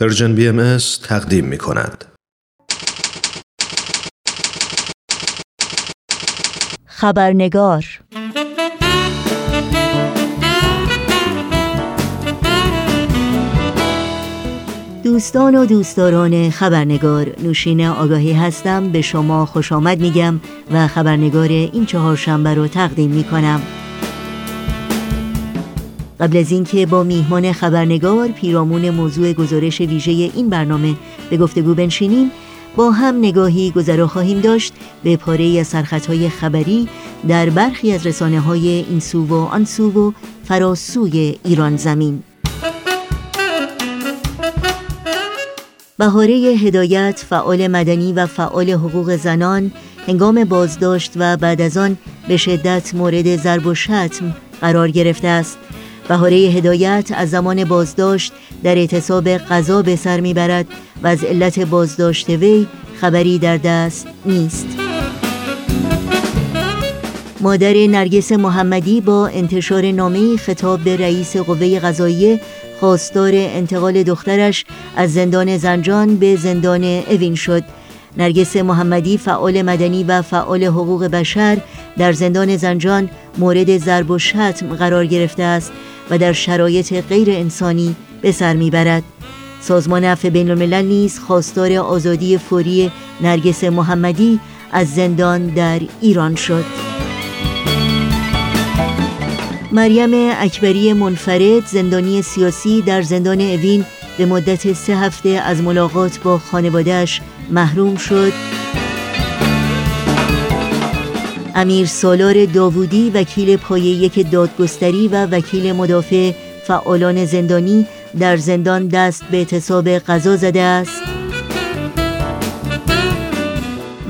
پرژن بی ام تقدیم می کند. خبرنگار دوستان و دوستداران خبرنگار نوشین آگاهی هستم به شما خوش آمد میگم و خبرنگار این چهارشنبه رو تقدیم می کنم. قبل از اینکه با میهمان خبرنگار پیرامون موضوع گزارش ویژه این برنامه به گفتگو بنشینیم با هم نگاهی گذرا خواهیم داشت به پاره از سرخطهای خبری در برخی از رسانه های این سو و آن سو و فراسوی ایران زمین. بهاره هدایت فعال مدنی و فعال حقوق زنان هنگام بازداشت و بعد از آن به شدت مورد ضرب و شتم قرار گرفته است. بهاره هدایت از زمان بازداشت در اعتصاب قضا به سر می‌برد و از علت بازداشت وی خبری در دست نیست. مادر نرگس محمدی با انتشار نامه خطاب به رئیس قوه قضاییه خواستار انتقال دخترش از زندان زنجان به زندان اوین شد. نرگس محمدی فعال مدنی و فعال حقوق بشر در زندان زنجان مورد ضرب و شتم قرار گرفته است. و در شرایط غیر انسانی به سر می‌برد. سازمان عفو بین الملل نیز خواستار آزادی فوری نرگس محمدی از زندان در ایران شد. مریم اکبری منفرد زندانی سیاسی در زندان اوین به مدت سه هفته از ملاقات با خانوادهش محروم شد. امیر سالار داوودی وکیل پایه یک دادگستری و وکیل مدافع فعالان زندانی در زندان دست به اعتصاب قضا زده است.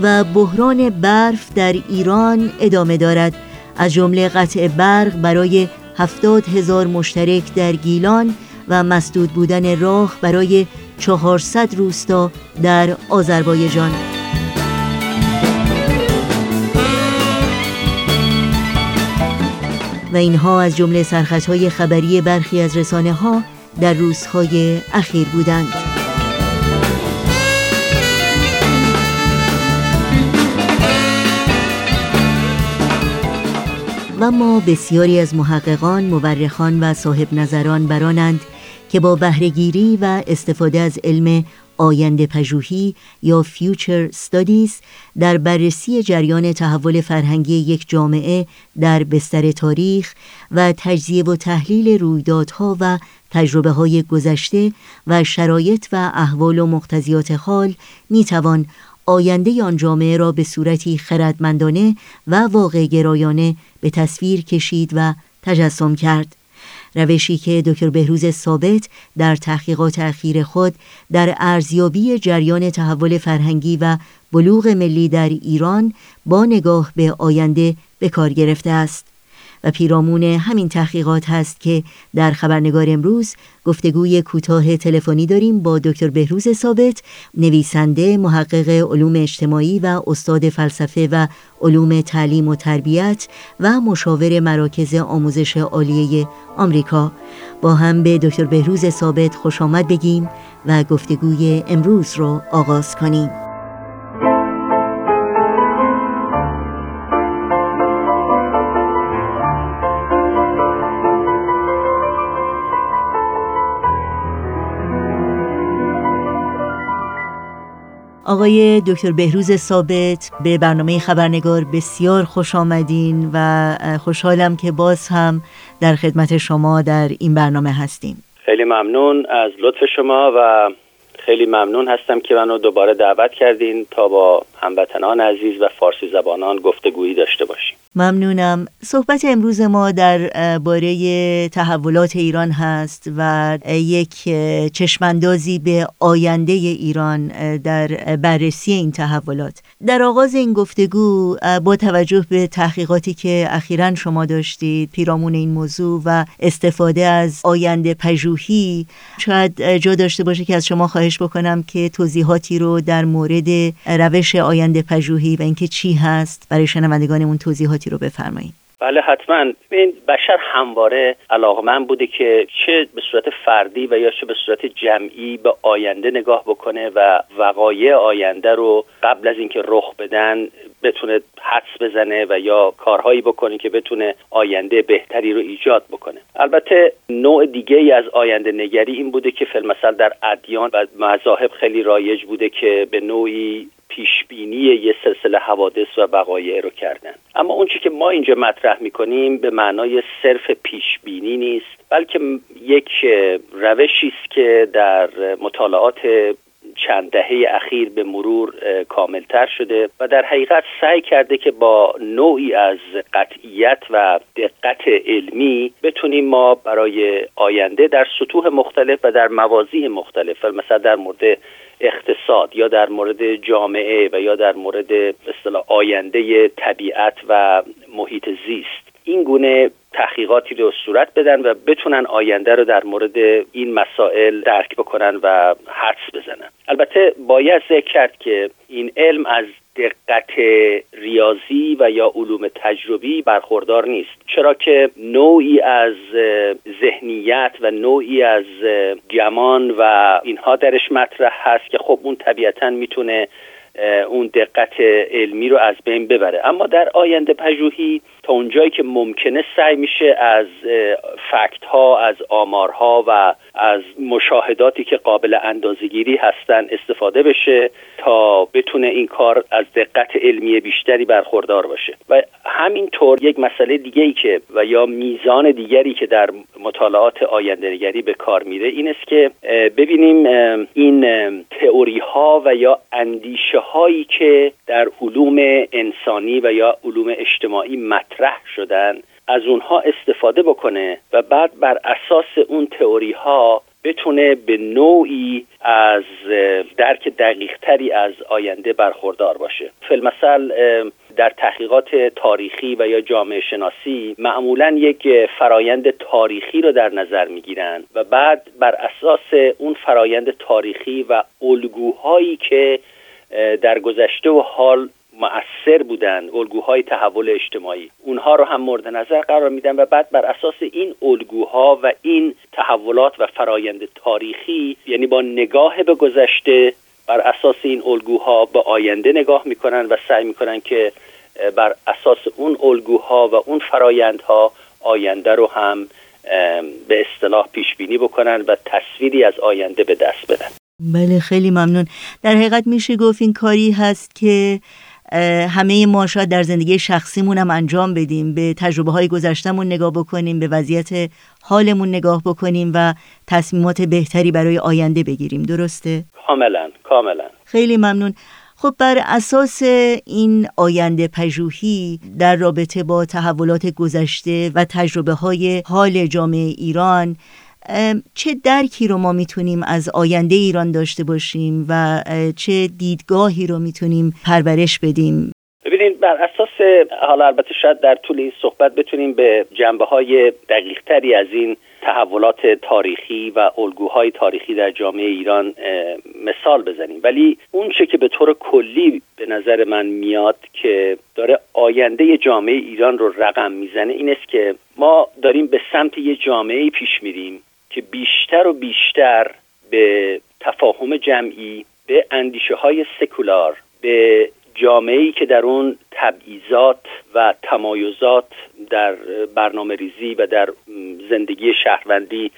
و بحران برف در ایران ادامه دارد. از جمله قطع برق برای هفتاد هزار مشترک در گیلان و مسدود بودن راه برای 400 روستا در آذربایجان. و اینها از جمله سرخطهای خبری برخی از رسانه ها در روزهای اخیر بودند. و ما بسیاری از محققان، مورخان و صاحب نظران برانند که با بهرهگیری و استفاده از علم آینده پژوهی یا فیوچر استادیز در بررسی جریان تحول فرهنگی یک جامعه در بستر تاریخ و تجزیه و تحلیل رویدادها و تجربه های گذشته و شرایط و احوال و مقتضیات حال می توان آینده آن جامعه را به صورتی خردمندانه و واقع گرایانه به تصویر کشید و تجسم کرد. روشی که دکتر بهروز ثابت در تحقیقات اخیر خود در ارزیابی جریان تحول فرهنگی و بلوغ ملی در ایران با نگاه به آینده به کار گرفته است. و پیرامون همین تحقیقات هست که در خبرنگار امروز گفتگوی کوتاه تلفنی داریم با دکتر بهروز ثابت نویسنده محقق علوم اجتماعی و استاد فلسفه و علوم تعلیم و تربیت و مشاور مراکز آموزش عالیه آمریکا. با هم به دکتر بهروز ثابت خوش آمد بگیم و گفتگوی امروز رو آغاز کنیم. آقای دکتر بهروز ثابت به برنامه خبرنگار بسیار خوش آمدین و خوشحالم که باز هم در خدمت شما در این برنامه هستیم. خیلی ممنون از لطف شما و خیلی ممنون هستم که منو دوباره دعوت کردین تا با هموطنان عزیز و فارسی زبانان گفتگویی داشته باشیم. ممنونم. صحبت امروز ما در باره تحولات ایران هست و یک چشماندازی به آینده ایران در بررسی این تحولات. در آغاز این گفتگو با توجه به تحقیقاتی که اخیرا شما داشتید پیرامون این موضوع و استفاده از آینده پژوهی شاید جا داشته باشه که از شما خواهش بکنم که توضیحاتی رو در مورد روش آینده پژوهی و اینکه چی هست برای شنوندگانمون توضیحاتی رو بفرمایید. بله حتما. این بشر همواره علاقمند بوده که چه به صورت فردی و یا چه به صورت جمعی به آینده نگاه بکنه و وقایع آینده رو قبل از اینکه رخ بدن بتونه حدس بزنه و یا کارهایی بکنه که بتونه آینده بهتری رو ایجاد بکنه. البته نوع دیگه ای از آینده نگری این بوده که فیلمسل در ادیان و مذاهب خیلی رایج بوده که به نوعی پیشبینی یه سلسله حوادث و وقایع رو کردن. اما اون که ما اینجا مطرح می‌کنیم به معنای صرف پیشبینی نیست بلکه یک روشی است که در مطالعات چند دهه اخیر به مرور کاملتر شده و در حقیقت سعی کرده که با نوعی از قطعیت و دقت علمی بتونیم ما برای آینده در سطوح مختلف و در موازی مختلف مثلا در مورد اقتصاد یا در مورد جامعه و یا در مورد اصطلاح آینده طبیعت و محیط زیست. این گونه تحقیقاتی رو صورت بدن و بتونن آینده رو در مورد این مسائل درک بکنن و حدس بزنن. البته باید ذکر کرد که این علم از دقت ریاضی و یا علوم تجربی برخوردار نیست. چرا که نوعی از ذهنیت و نوعی از گمان و اینها درش مطرح هست که خب اون طبیعتا می‌تونه اون دقت علمی رو از بین ببره. اما در آینده پژوهی تا اونجایی که ممکنه سعی میشه از فکت ها از آمارها و از مشاهداتی که قابل اندازگیری هستن استفاده بشه تا بتونه این کار از دقت علمی بیشتری برخوردار باشه. و همینطور یک مسئله دیگه ای که و یا میزان دیگری که در مطالعات آینده نگری به کار میره این است که ببینیم این تئوری ها و یا اندیشه هایی که در علوم انسانی و یا علوم اجتماعی مطرح شدن از اونها استفاده بکنه و بعد بر اساس اون تئوری ها بتونه به نوعی از درک دقیقتری از آینده برخوردار باشه. فیلمسل در تحقیقات تاریخی و یا جامعه شناسی معمولا یک فرایند تاریخی رو در نظر می‌گیرن و بعد بر اساس اون فرایند تاریخی و الگوهایی که در گذشته و حال مؤثر بودن الگوهای تحول اجتماعی. اونها رو هم مورد نظر قرار میدن و بعد بر اساس این الگوها و این تحولات و فرایند تاریخی یعنی با نگاه به گذشته بر اساس این الگوها به آینده نگاه می‌کنن و سعی می‌کنن که بر اساس اون الگوها و اون فرایندها آینده رو هم به اصطلاح پیش بینی بکنن و تصویری از آینده به دست بدن. بله خیلی ممنون. در حقیقت میشه گفت این کاری هست که همه ما شاید در زندگی شخصیمون هم انجام بدیم به تجربه های گذشتمون نگاه بکنیم به وضعیت حالمون نگاه بکنیم و تصمیمات بهتری برای آینده بگیریم. درسته؟ کاملا کاملا. خیلی ممنون. خب بر اساس این آینده پژوهی در رابطه با تحولات گذشته و تجربه های حال جامعه ایران چه درکی رو ما می‌تونیم از آینده ایران داشته باشیم و چه دیدگاهی رو می‌تونیم پرورش بدیم؟ ببینید بر اساس حالا البته شاید در طول این صحبت بتونیم به جنبه های دقیق تری از این تحولات تاریخی و الگوهای تاریخی در جامعه ایران مثال بزنیم. ولی اون چه که به طور کلی به نظر من میاد که داره آینده جامعه ایران رو رقم می‌زنه این است که ما داریم به سمت یه جامعه پیش میریم. که بیشتر و بیشتر به تفاهم جمعی به اندیشه های سکولار به جامعه ای که در اون تبعیضات و تمایزات در برنامه ریزی و در زندگی شهروندی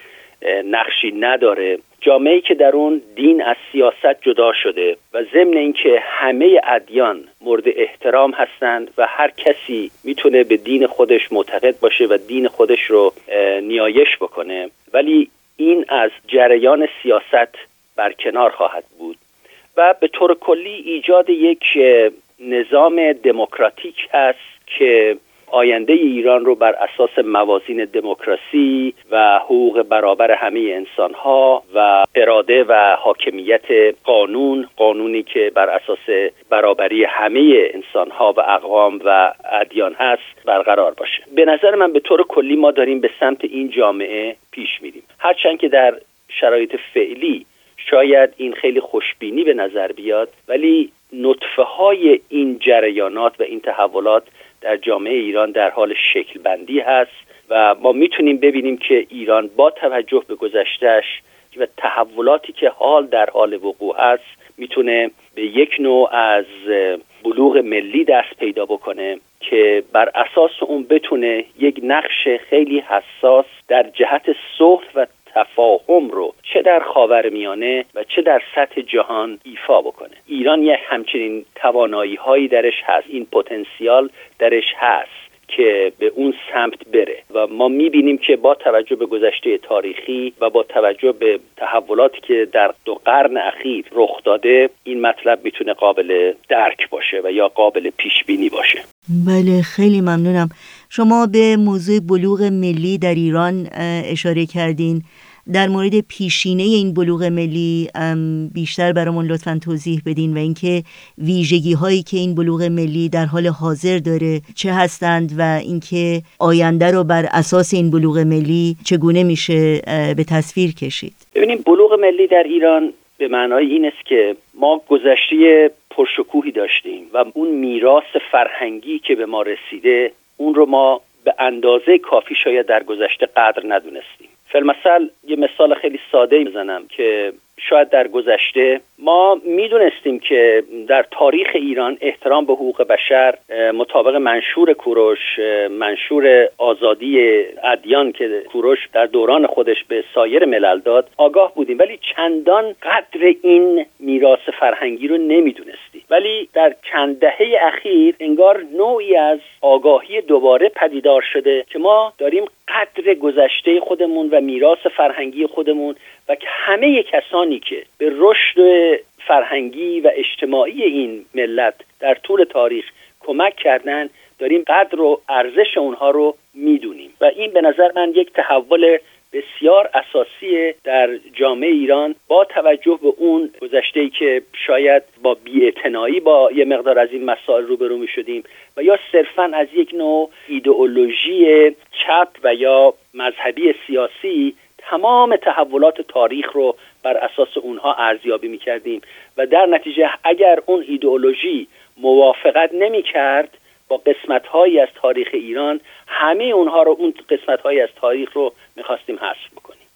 نقشی نداره. جامعه که در اون دین از سیاست جدا شده و ضمن اینکه همه ادیان مورد احترام هستند و هر کسی می‌تونه به دین خودش معتقد باشه و دین خودش رو نیایش بکنه. ولی این از جریان سیاست برکنار خواهد بود و به طور کلی ایجاد یک نظام دموکراتیک است که آینده ایران رو بر اساس موازین دموکراسی و حقوق برابر همه انسان ها و اراده و حاکمیت قانون قانونی که بر اساس برابری همه انسان ها و اقوام و ادیان هست برقرار باشه. به نظر من به طور کلی ما داریم به سمت این جامعه پیش میریم. هرچند که در شرایط فعلی شاید این خیلی خوشبینی به نظر بیاد ولی نطفه های این جریانات و این تحولات در جامعه ایران در حال شکل بندی هست و ما می‌تونیم ببینیم که ایران با توجه به گذشتهش و تحولاتی که حال در حال وقوع هست می‌تونه به یک نوع از بلوغ ملی دست پیدا بکنه که بر اساس اون بتونه یک نقش خیلی حساس در جهت صلح و تفاهم رو چه در خاور میانه و چه در سطح جهان ایفا بکنه. ایران یه همچنین توانایی هایی درش هست. این پتانسیال درش هست که به اون سمت بره و ما می‌بینیم که با توجه به گذشته تاریخی و با توجه به تحولاتی که در دو قرن اخیر رخ داده این مطلب می‌تونه قابل درک باشه و یا قابل پیش بینی باشه. بله خیلی ممنونم. شما به موضوع بلوغ ملی در ایران اشاره کردین. در مورد پیشینه این بلوغ ملی بیشتر برامون لطفا توضیح بدین و اینکه ویژگی هایی که این بلوغ ملی در حال حاضر داره چه هستند و اینکه آینده رو بر اساس این بلوغ ملی چگونه میشه به تصویر کشید. ببینیم بلوغ ملی در ایران به معنای این است که ما گذشته پرشکوهی داشتیم و اون میراث فرهنگی که به ما رسیده اون رو ما به اندازه کافی شاید در گذشته قدر ندونستیم. فلمثل یه مثال خیلی ساده می‌زنم که شاید در گذشته ما می‌دونستیم که در تاریخ ایران احترام به حقوق بشر مطابق منشور کوروش منشور آزادی ادیان که کوروش در دوران خودش به سایر ملل داد آگاه بودیم. ولی چندان قدر این میراث فرهنگی رو نمی‌دونستیم. ولی در چند دهه اخیر انگار نوعی از آگاهی دوباره پدیدار شده که ما داریم قدر گذشته خودمون و میراث فرهنگی خودمون و همه کسانی که به رشد فرهنگی و اجتماعی این ملت در طول تاریخ کمک کردن داریم قدر و ارزش اونها رو می‌دونیم. و این به نظر من یک تحول بسیار اساسی در جامعه ایران با توجه به اون گذشته ای که شاید با بیاعتنایی با یه مقدار از این مسائل روبرو می شدیم و یا صرفا از یک نوع ایدئولوژی چپ و یا مذهبی سیاسی تمام تحولات تاریخ رو بر اساس اونها ارزیابی می کردیم و در نتیجه اگر اون ایدئولوژی موافقت نمی کرد با قسمت هایی از تاریخ ایران همه اونها رو اون قسمت هایی از تاریخ رو می‌خواستیم حذف بکنیم.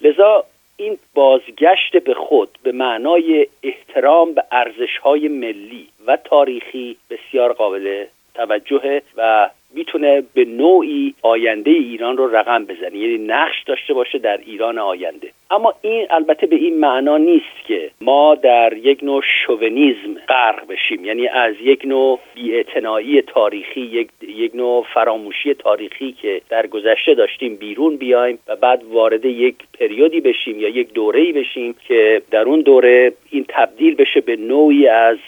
لذا این بازگشت به خود به معنای احترام به ارزش های ملی و تاریخی بسیار قابل توجهه و می‌تونه به نوعی آینده ایران رو رقم بزنه. یعنی نقش داشته باشه در ایران آینده. اما این البته به این معنا نیست که ما در یک نوع شوونیزم غرق بشیم. یعنی از یک نوع بیاعتنایی تاریخی یک, یک نوع فراموشی تاریخی که در گذشته داشتیم بیرون بیایم و بعد وارد یک پریودی بشیم یا یک دوره‌ای بشیم که در اون دوره این تبدیل بشه به نوعی از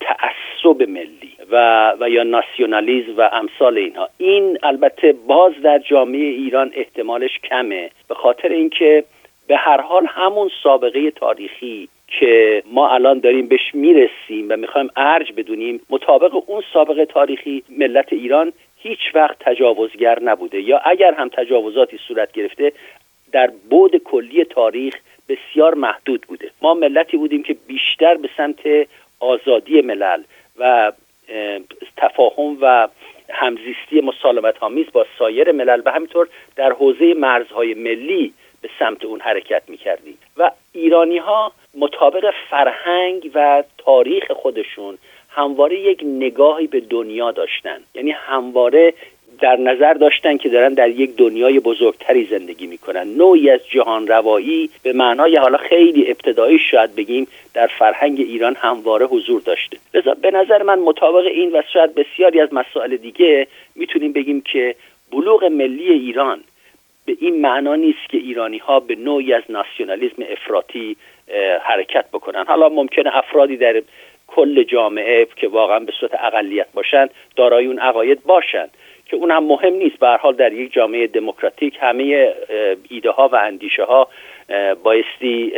تعصب ملی. و و یا ناسیونالیزم و امثال اینها. این البته باز در جامعه ایران احتمالش کمه به خاطر اینکه به هر حال همون سابقه تاریخی که ما الان داریم بهش می‌رسیم و می‌خوایم ارج بدونیم مطابق اون سابقه تاریخی ملت ایران هیچ وقت تجاوزگر نبوده. یا اگر هم تجاوزاتی صورت گرفته در بود کلی تاریخ بسیار محدود بوده. ما ملتی بودیم که بیشتر به سمت آزادی ملل و تفاهم و همزیستی مسالمت آمیز با سایر ملل و همینطور در حوزه مرزهای ملی به سمت اون حرکت می‌کردیم. و ایرانی ها مطابق فرهنگ و تاریخ خودشون همواره یک نگاهی به دنیا داشتن. یعنی همواره در نظر داشتن که دارن در یک دنیای بزرگتری زندگی می‌کنن. نوعی از جهان روایی به معنای حالا خیلی ابتدایی شاید بگیم در فرهنگ ایران همواره حضور داشته. لذا به نظر من مطابق این و شاید بسیاری از مسائل دیگه می‌تونیم بگیم که بلوغ ملی ایران به این معنا نیست که ایرانی ها به نوعی از ناسیونالیسم افراطی حرکت بکنن. حالا ممکنه افرادی در کل جامعه که واقعا به صورت اقلیت باشند دارای اون عقاید باشند که اون هم مهم نیست. به حال در یک جامعه دموکراتیک همه ایده ها و اندیشه ها بایستی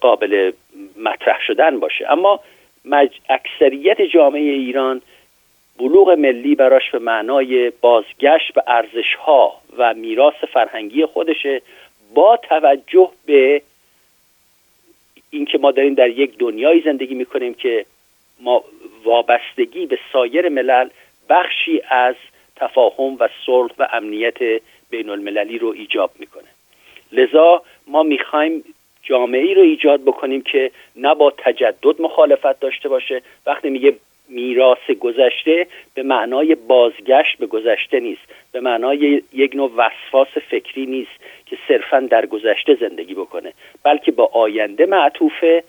قابل مطرح شدن باشه. اما اکثریت جامعه ایران بلوغ ملی براش به معنای بازگشت به ارزش ها و میراث فرهنگی خودشه با توجه به اینکه ما داریم در یک دنیای زندگی می‌کنیم که ما وابستگی به سایر ملل بخشی از تفاهم و صلح و امنیت بین المللی رو ایجاب می‌کنه. لذا ما می‌خوایم جامعه رو ایجاد بکنیم که نه با تجدد مخالفت داشته باشه. وقتی میگه میراث گذشته به معنای بازگشت به گذشته نیست. به معنای یک نوع وسواس فکری نیست که صرفا در گذشته زندگی بکنه بلکه با آینده معطوفه.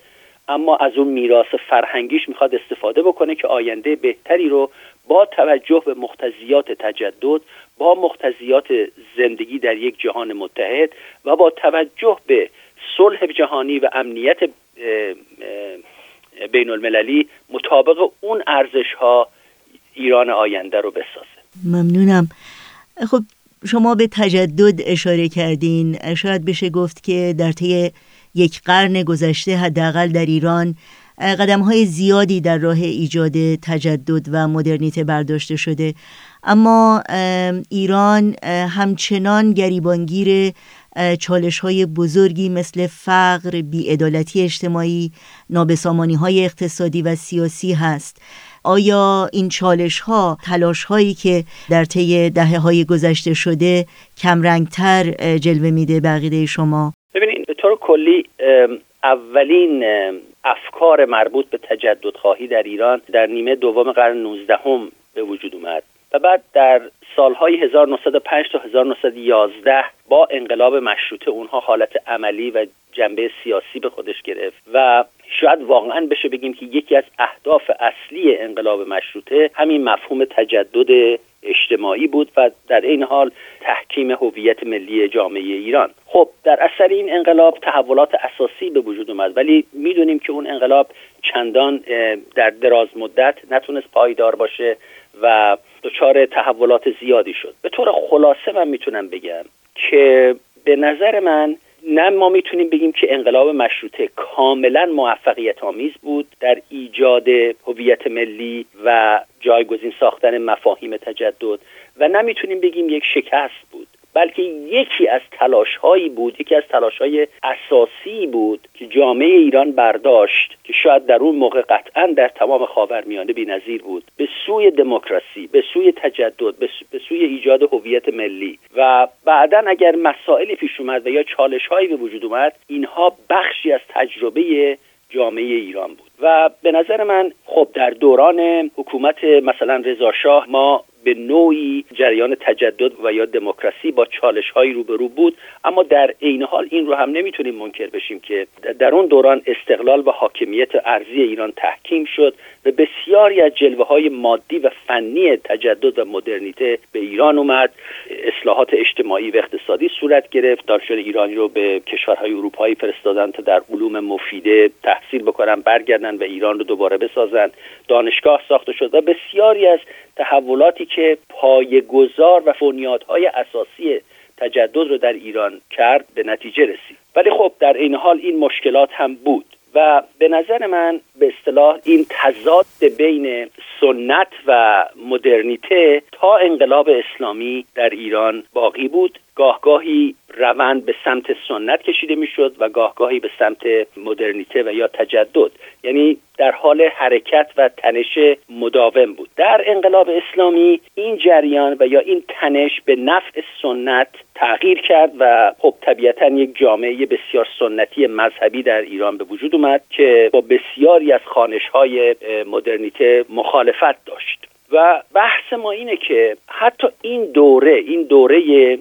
اما از اون میراث فرهنگیش می‌خواد استفاده بکنه که آینده بهتری رو با توجه به مختزیات تجدد با مختزیات زندگی در یک جهان متحد و با توجه به صلح جهانی و امنیت بین المللی مطابق اون ارزش ها ایران آینده رو بسازه. ممنونم. خب شما به تجدد اشاره کردین. شاید بشه گفت که در طی یک قرن گذشته حداقل در ایران قدم های زیادی در راه ایجاد تجدد و مدرنیته برداشته شده اما ایران همچنان گریبانگیر چالش های بزرگی مثل فقر، بیعدالتی اجتماعی، نابسامانی های اقتصادی و سیاسی هست آیا این چالش ها تلاش هایی که در طی دهه های گذشته شده کمرنگتر جلوه میده بقیده شما؟ ببینید به طور کلی اولین افکار مربوط به تجدد خواهی در ایران در نیمه دوم قرن 19 هم به وجود اومد و بعد در سالهای 1905 تا 1911 با انقلاب مشروطه اونها حالت عملی و جنبه سیاسی به خودش گرفت و شاید واقعا بشه بگیم که یکی از اهداف اصلی انقلاب مشروطه همین مفهوم تجدد اجتماعی بود و در این حال تحکیم هویت ملی جامعه ایران. خب در اثر این انقلاب تحولات اساسی به وجود اومد ولی می‌دونیم که اون انقلاب چندان در دراز مدت نتونست پایدار باشه و دچار تحولات زیادی شد. به طور خلاصه من می‌تونم بگم که به نظر من نه ما می‌تونیم بگیم که انقلاب مشروطه کاملا موفقیت آمیز بود در ایجاد هویت ملی و جایگزین ساختن مفاهیم تجدد و نمی‌تونیم بگیم یک شکست بود. بلکه یکی از تلاش هایی بود یکی از تلاش های اساسی بود که جامعه ایران برداشت که شاید در اون موقع قطعا در تمام خاورمیانه بی‌نظیر بود. به سوی دموکراسی به سوی تجدد به سوی ایجاد هویت ملی. و بعدا اگر مسائلی پیش اومد و یا چالش هایی به وجود اومد اینها بخشی از تجربه جامعه ایران بود. و به نظر من خب در دوران حکومت مثلا رضا شاه ما به نوعی جریان تجدد و یا دموکراسی با چالش هایی روبرو بود. اما در عین حال این رو هم نمی‌تونیم منکر بشیم که در اون دوران استقلال و حاکمیت ارزی ایران تحکیم شد و بسیاری از جلوه های مادی و فنی تجدد و مدرنیته به ایران اومد. اصلاحات اجتماعی و اقتصادی صورت گرفت. دانشجویان ایرانی رو به کشورهای اروپایی فرستادن تا در علوم مفیده تحصیل بکنن برگردن و ایران رو دوباره بسازن. دانشگاه ساخته شد و بسیاری از تحولاتی که پایگذار و بنیادهای اساسی تجدد رو در ایران کرد به نتیجه رسید. ولی خب در این حال این مشکلات هم بود و به نظر من به اصطلاح این تضاد بین سنت و مدرنیته تا انقلاب اسلامی در ایران باقی بود. گاهگاهی روند به سمت سنت کشیده می‌شد و گاهگاهی به سمت مدرنیته و یا تجدد. یعنی در حال حرکت و تنش مداوم بود. در انقلاب اسلامی این جریان و یا این تنش به نفع سنت تغییر کرد و خب طبیعتا یک جامعه بسیار سنتی مذهبی در ایران به وجود اومد که با بسیاری از خانش های مدرنیته مخالفت داشت. و بحث ما اینه که حتی این دوره این دوره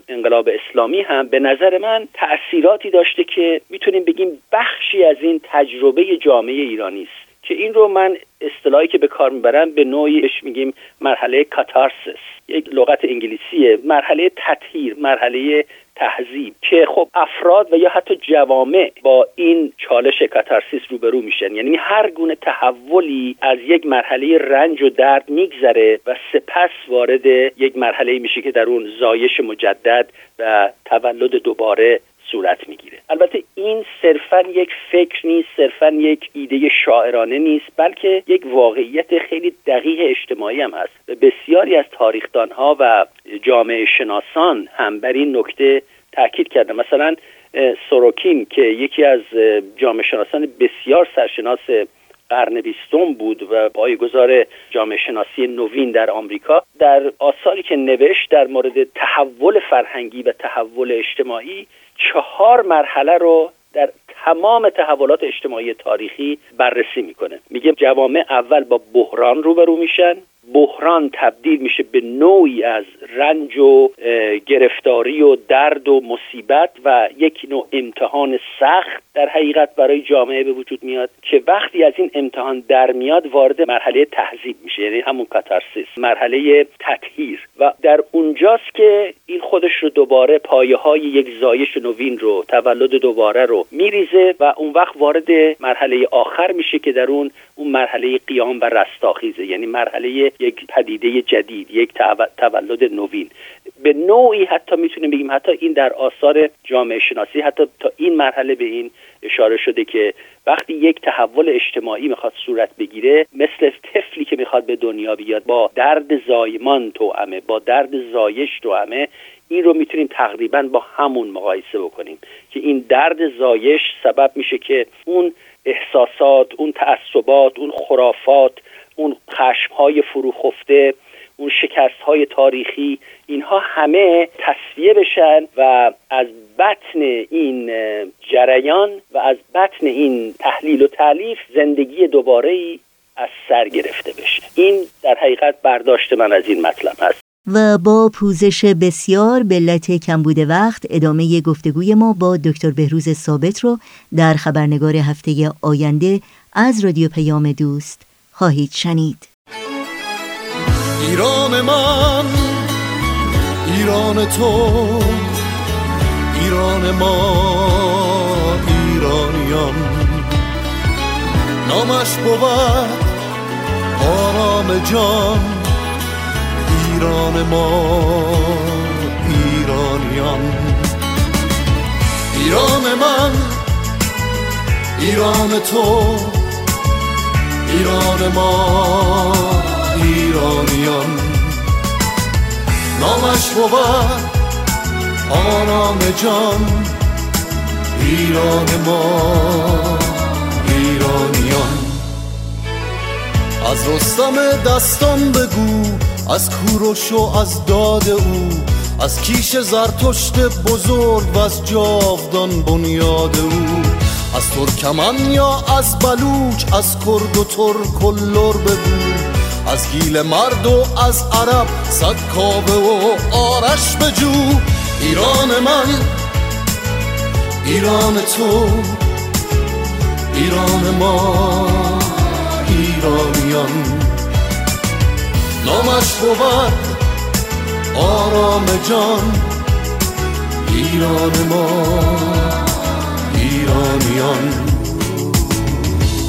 انقلاب اسلامی هم به نظر من تأثیراتی داشته که می‌تونیم بگیم بخشی از این تجربه جامعه ایرانی است. که این رو من اصطلاحی که به کار می‌برم به نوعی میگیم مرحله کاتارسس یک لغت انگلیسیه مرحله تطهیر مرحله تهذیب که خب افراد و یا حتی جوامع با این چالش کاتارسیس روبرو میشن. یعنی هر گونه تحولی از یک مرحله رنج و درد میگذره و سپس وارد یک مرحله میشه که در اون زایش مجدد و تولد دوباره صورت می‌گیره. البته این صرفا یک فکر نیست صرفا یک ایده شاعرانه نیست بلکه یک واقعیت خیلی دقیق اجتماعی هم هست. و بسیاری از تاریخدانها و جامعه شناسان هم بر این نکته تاکید کرده مثلا سوروکین که یکی از جامعه شناسان بسیار سرشناس قرن بیستم بود و پایگذار جامعه شناسی نوین در آمریکا در آثاری که نوشت در مورد تحول فرهنگی و تحول اجتماعی چهار مرحله رو در تمام تحولات اجتماعی تاریخی بررسی می‌کنه. میگه جوامع اول با بحران روبرو میشن. بحران تبدیل میشه به نوعی از رنج و گرفتاری و درد و مصیبت و یک نوع امتحان سخت در حقیقت برای جامعه به وجود میاد که وقتی از این امتحان در میاد وارد مرحله تهذیب میشه یعنی همون کاتارسیس مرحله تطهیر. و در اونجاست که این خودش رو دوباره پایه های یک زایش نوین رو تولد دوباره رو میریزه و اون وقت وارد مرحله آخر میشه که در اون اون مرحله قیام و رستاخیزه یعنی مرحله یک پدیده جدید یک تولد نوین. به نوعی حتی می‌تونیم بگیم حتی این در آثار جامعه شناسی حتی تا این مرحله به این اشاره شده که وقتی یک تحول اجتماعی می‌خواد صورت بگیره مثل طفلی که می‌خواد به دنیا بیاد با درد زایمان توامه با درد زایش توامه این رو می‌تونیم تقریبا با همون مقایسه بکنیم که این درد زایش سبب میشه که اون احساسات اون تعصبات اون خرافات اون خشمهای فروخفته اون شکست های تاریخی اینها همه تصفیه بشن و از بطن این جریان و از بطن این تحلیل و تعلیف زندگی دوباره ای از سر گرفته بشه. این در حقیقت برداشت من از این مطلب هست. و با پوزش بسیار به علت کمبود وقت ادامه گفتگوی ما با دکتر بهروز ثابت رو در خبرنگار هفته آینده از رادیو پیام دوست خواهید شنید. ایران من ایران تو ایران ما ایرانیان. نامش بود آرام جان ایران ما ایرانیان. ایران من ایران تو. ایران ما ایرانیان. نامش بود آرام جان. ایران ما ایرانیان. از رستم دستان بگو از کوروش و از داد او. از کیش زرتشت بزرگ و از جاودان بنیاد او. از ترکمن یا از بلوچ از کرد و ترک و لر بگو از گیل مرد و از عرب صد کابه و آرش بجو ایران من ایران تو ایران ما ایرانیان. نامش بود آرام جان. ایران ما ایرانیان.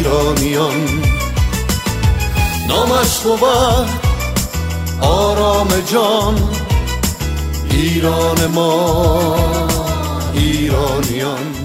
ایرانیان نامش بود آرام جان. ایران ما ایرانیان.